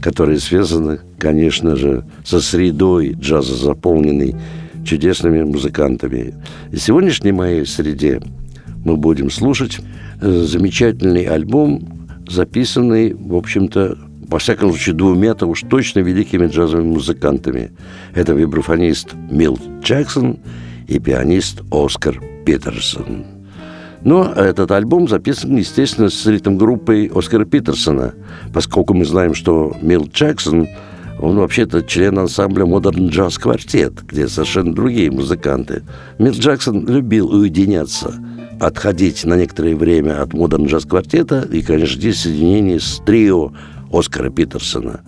которая связана, конечно же, со средой джаза, заполненной чудесными музыкантами. И в сегодняшней моей среде мы будем слушать э, замечательный альбом, записанный, в общем-то, во всяком случае, двумя-то уж точно великими джазовыми музыкантами. Это вибрафонист Милт Джексон и пианист Оскар Питерсон. Но этот альбом записан, естественно, с ритм-группой Оскара Питерсона, поскольку мы знаем, что Милт Джексон – он вообще-то член ансамбля Modern Jazz Quartet, где совершенно другие музыканты. Мил Джексон любил уединяться, отходить на некоторое время от Modern Jazz Quartet и, конечно, здесь соединение с трио Оскара Питерсона,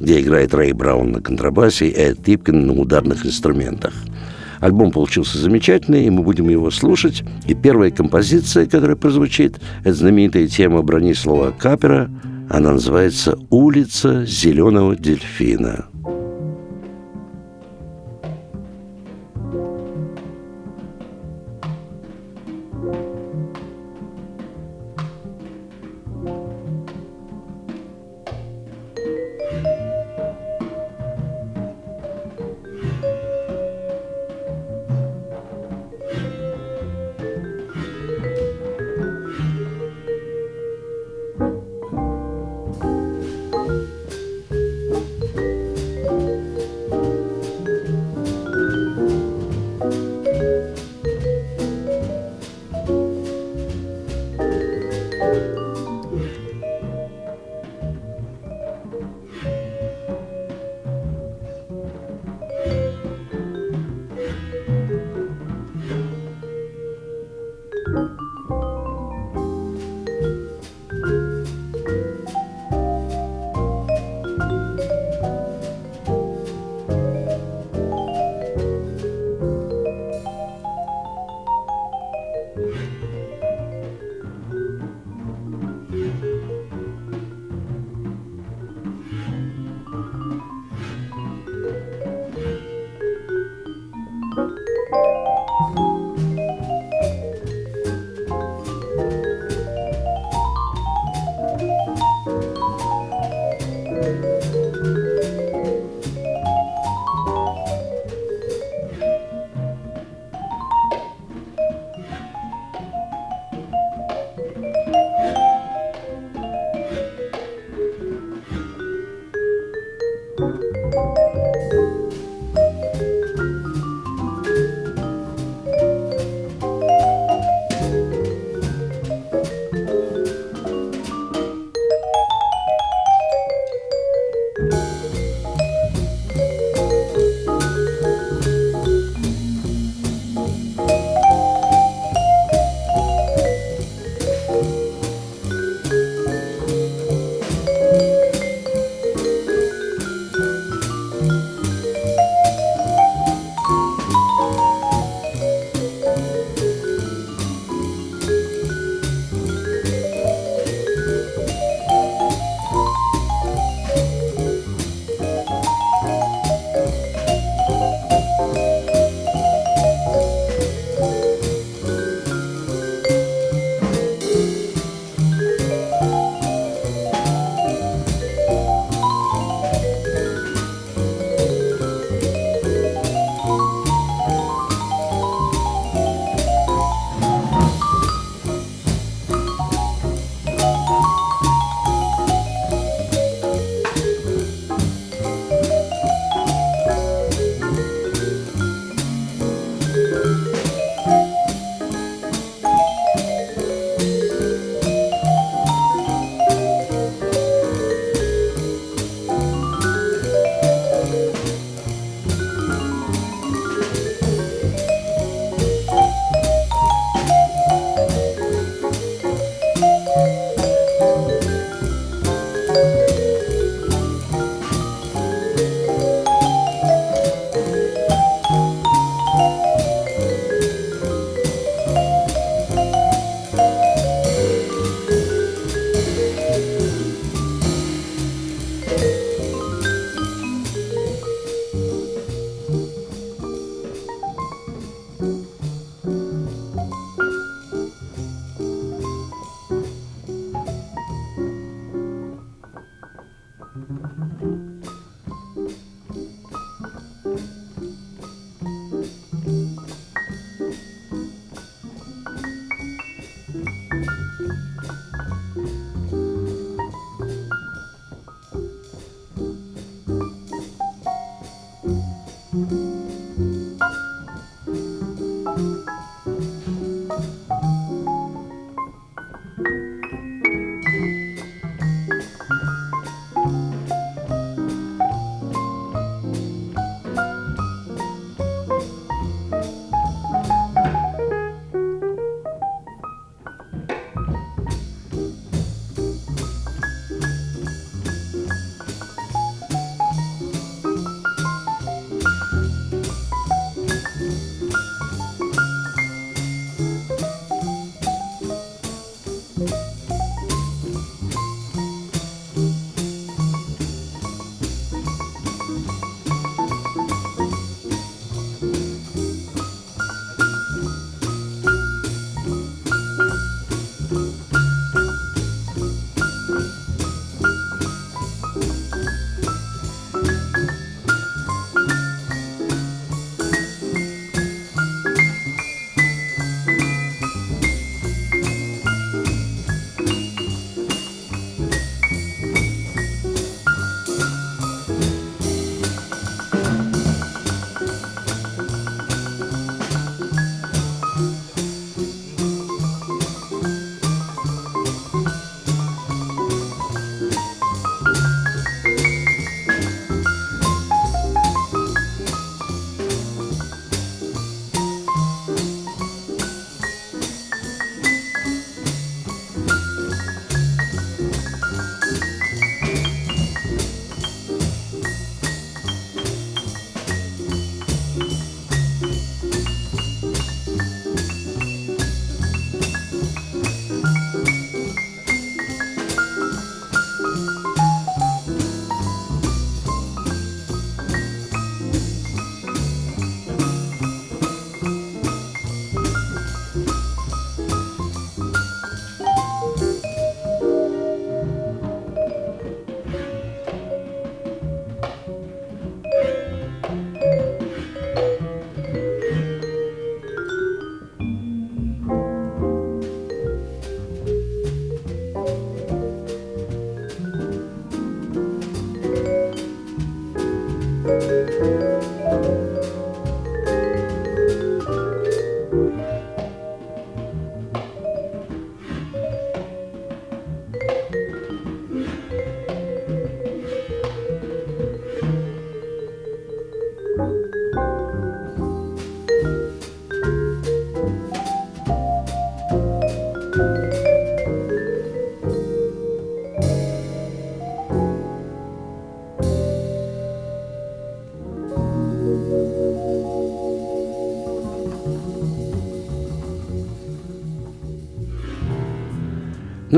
где играет Рэй Браун на контрабасе и Эд Типкин на ударных инструментах. Альбом получился замечательный, и мы будем его слушать. И первая композиция, которая прозвучит, это знаменитая тема Бронислава Капера – она называется «Улица зеленого дельфина».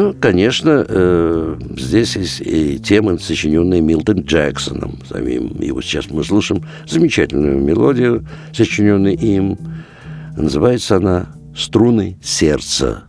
Ну, конечно, э, здесь есть и темы, сочиненные Милтон Джексоном самим. И вот сейчас мы слушаем замечательную мелодию, сочиненную им. Называется она «Струны сердца».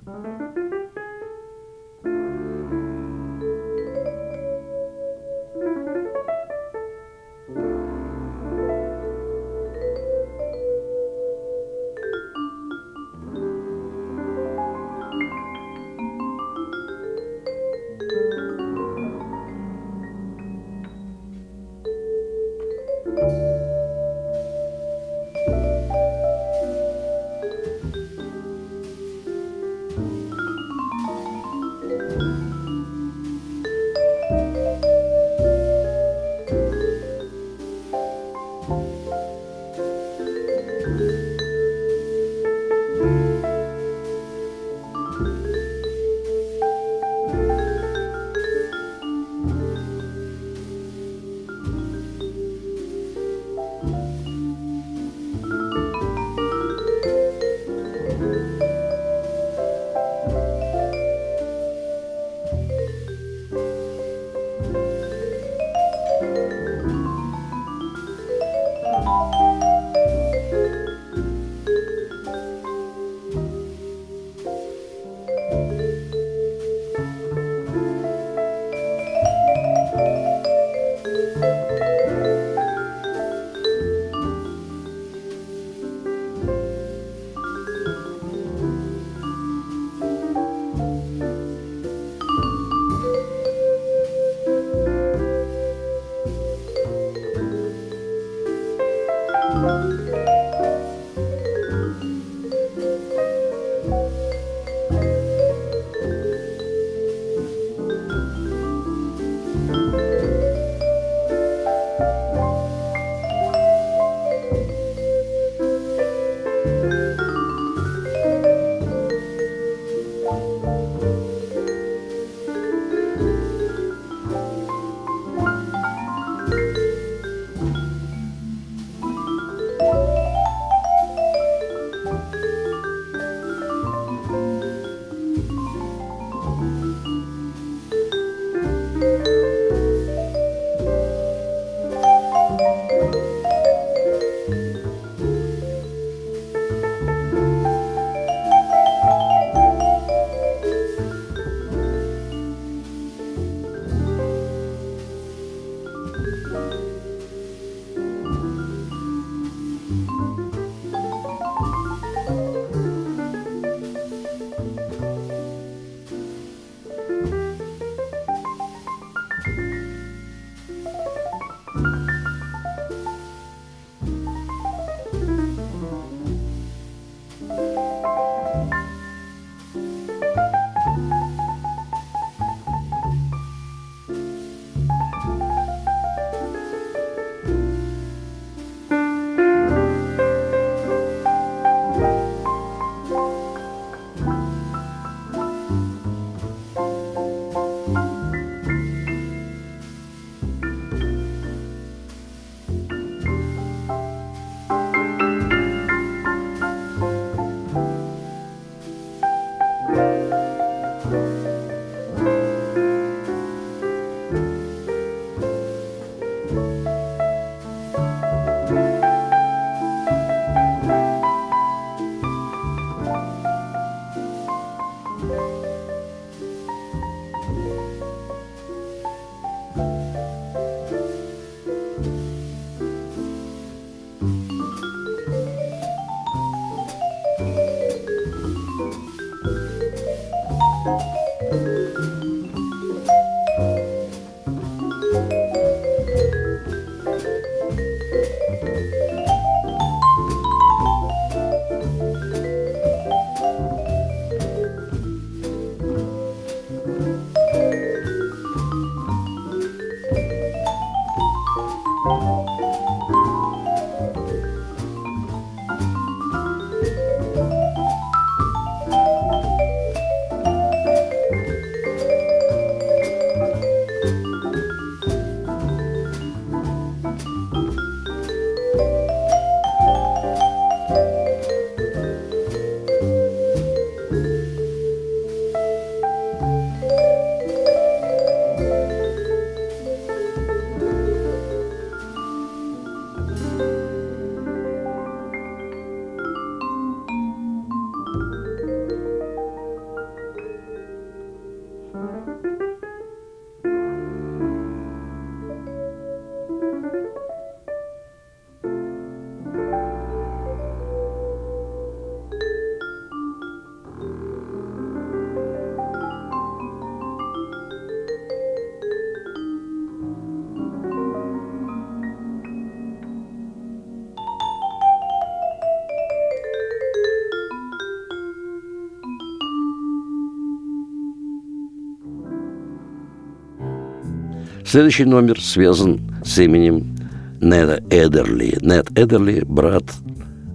Следующий номер связан с именем Неда Эдерли. Нед Эдерли – брат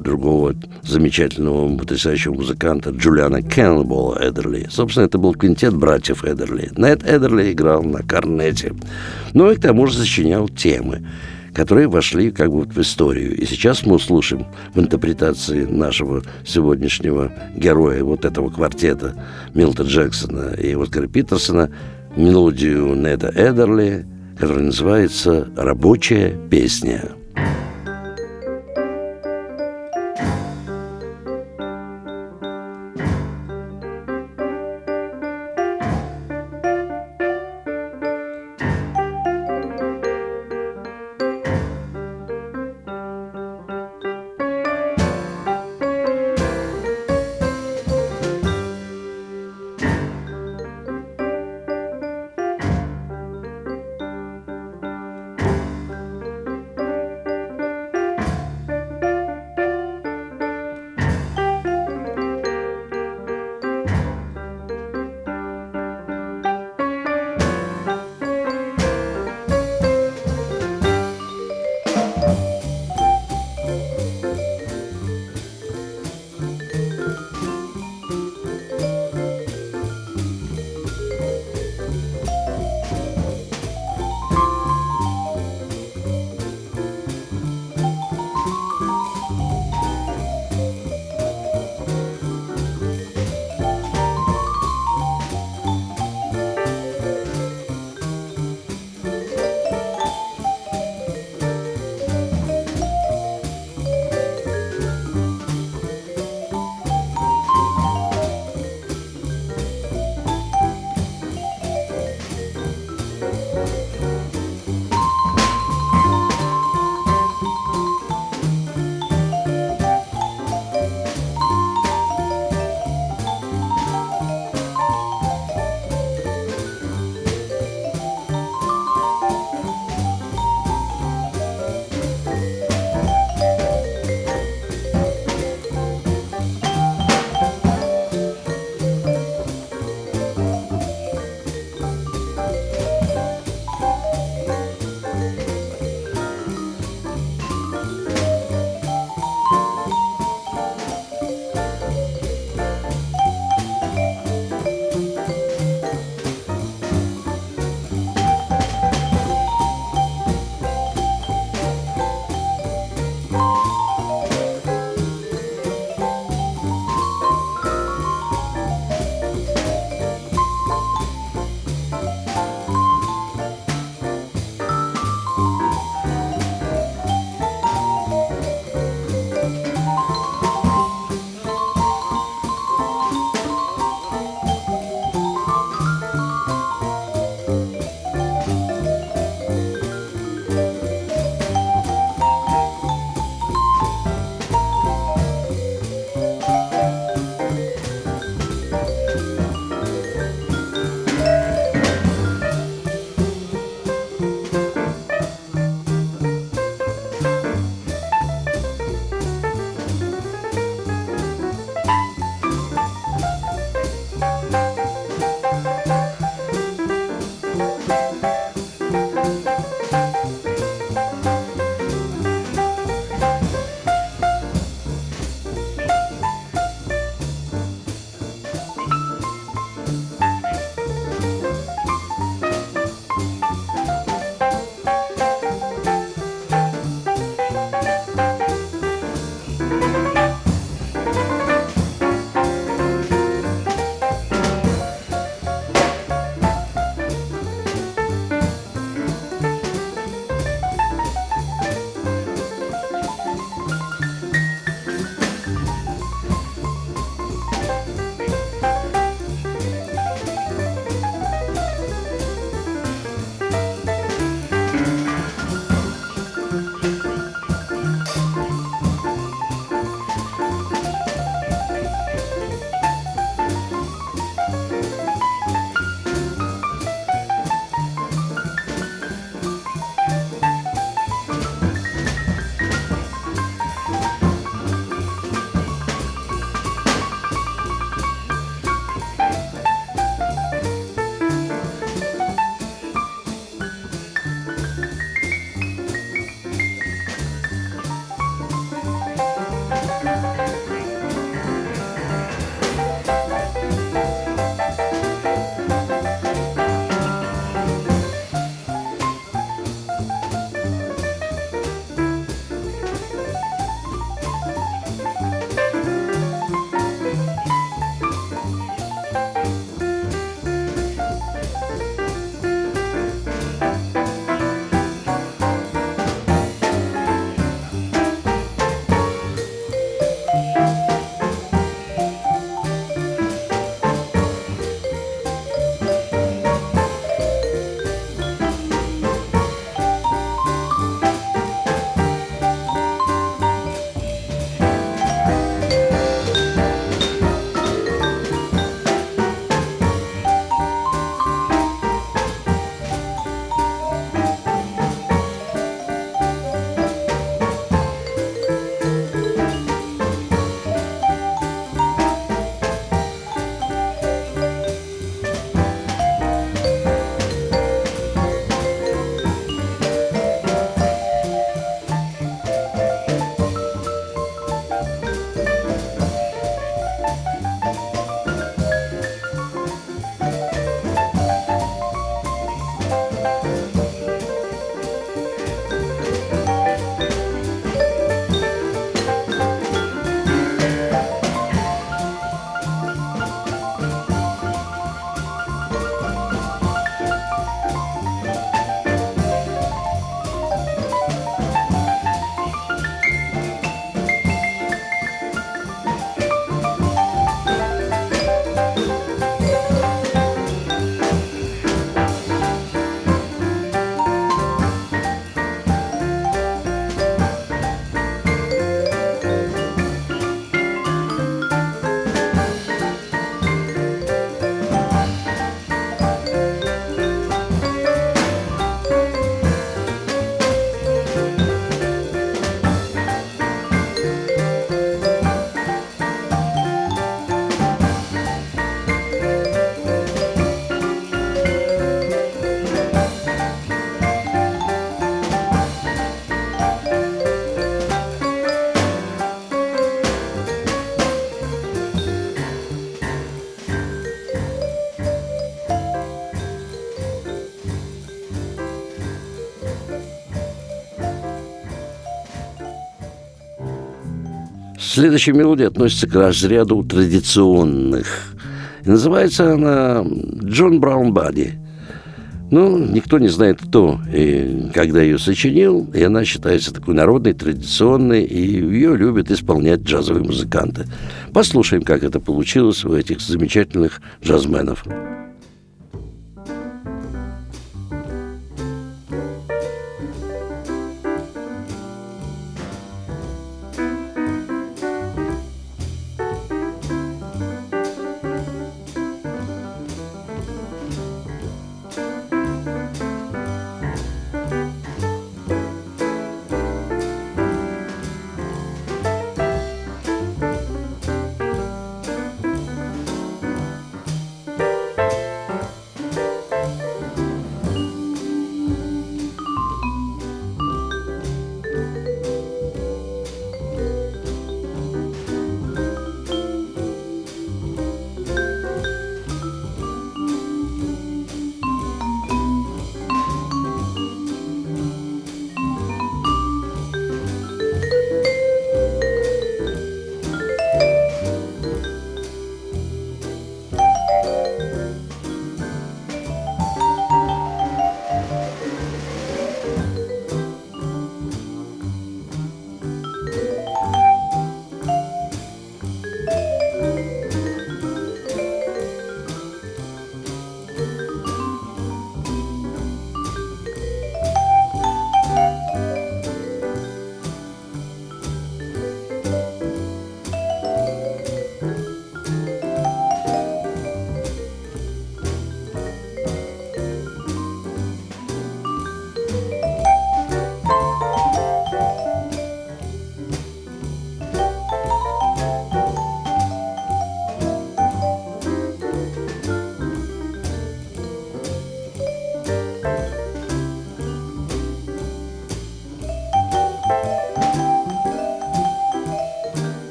другого замечательного, потрясающего музыканта Джулиана Кеннебола Эдерли. Собственно, это был квинтет братьев Эдерли. Нед Эдерли играл на корнете. Ну и к тому же сочинял темы которые вошли как бы в историю. И сейчас мы услышим в интерпретации нашего сегодняшнего героя вот этого квартета Милта Джексона и Оскара Питерсона мелодию Неда Эдерли, которая называется «Рабочая песня». Следующая мелодия относится к разряду традиционных. И называется она «Джон Браун Бадди». Ну, никто не знает, кто и когда ее сочинил, и она считается такой народной, традиционной, и ее любят исполнять джазовые музыканты. Послушаем, как это получилось у этих замечательных джазменов. А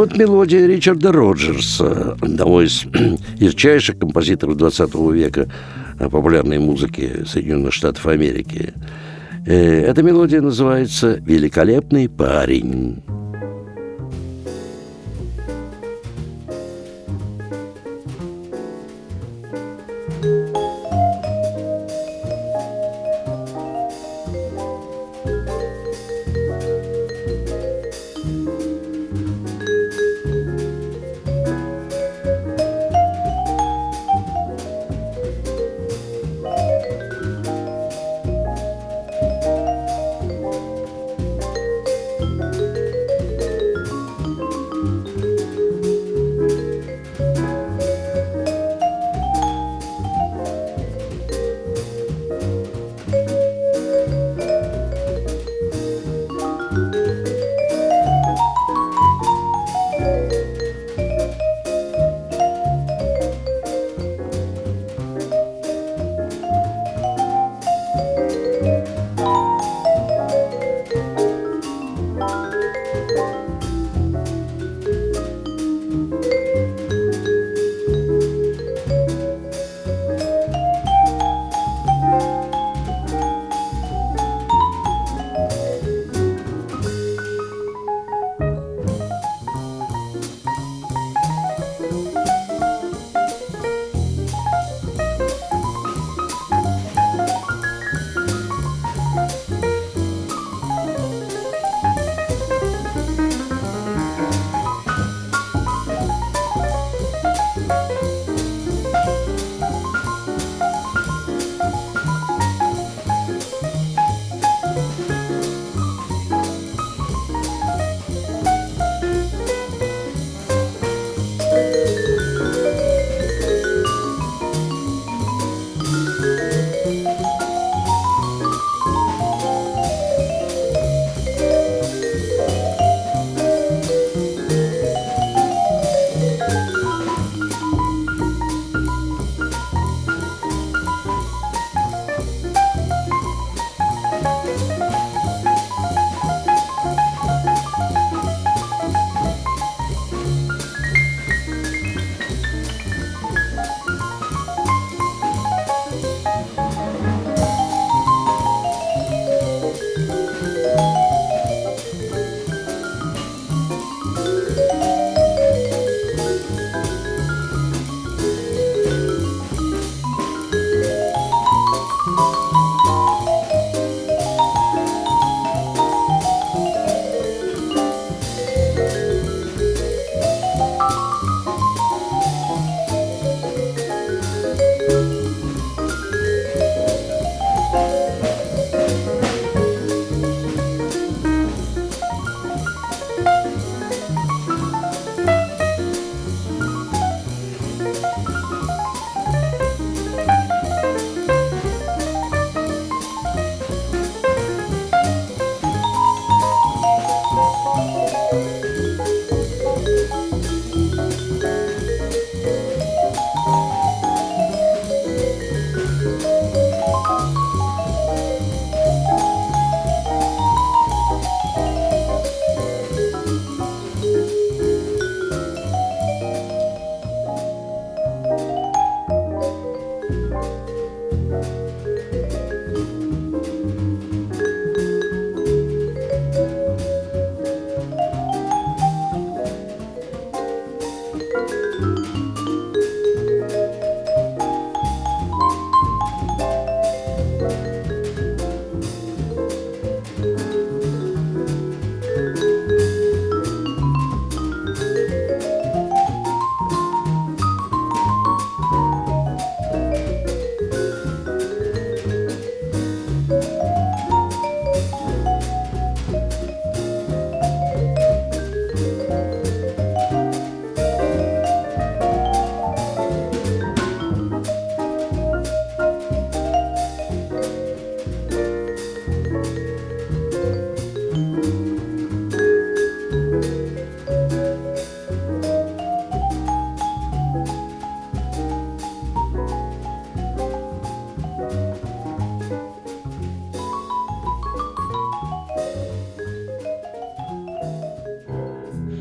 вот мелодия Ричарда Роджерса, одного из ярчайших композиторов 20 века популярной музыки Соединенных Штатов Америки. Э, эта мелодия называется «Великолепный парень».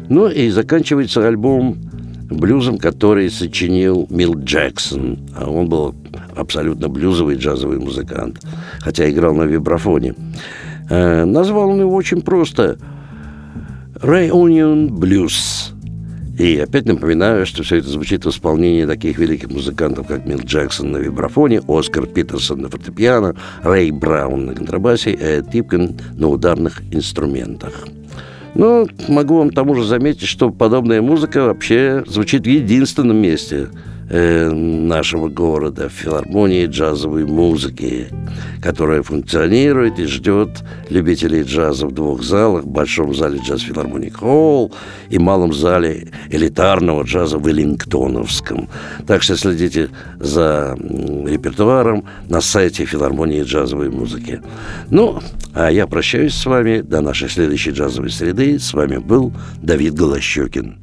Ну и заканчивается альбом блюзом, который сочинил Мил Джексон. А он был абсолютно блюзовый джазовый музыкант, хотя играл на вибрафоне. Э, назвал он его очень просто «Reunion Blues». И опять напоминаю, что все это звучит в исполнении таких великих музыкантов, как Мил Джексон на вибрафоне, Оскар Питерсон на фортепиано, Рэй Браун на контрабасе и Типкин на ударных инструментах. Но могу вам тому же заметить, что подобная музыка вообще звучит в единственном месте – э, нашего города, филармонии джазовой музыки, которая функционирует и ждет любителей джаза в двух залах, в большом зале джаз филармонии Холл и малом зале элитарного джаза в Веллингтоновском. Так что следите за репертуаром на сайте филармонии джазовой музыки. Ну, а я прощаюсь с вами до нашей следующей джазовой среды. С вами был Давид Голощекин.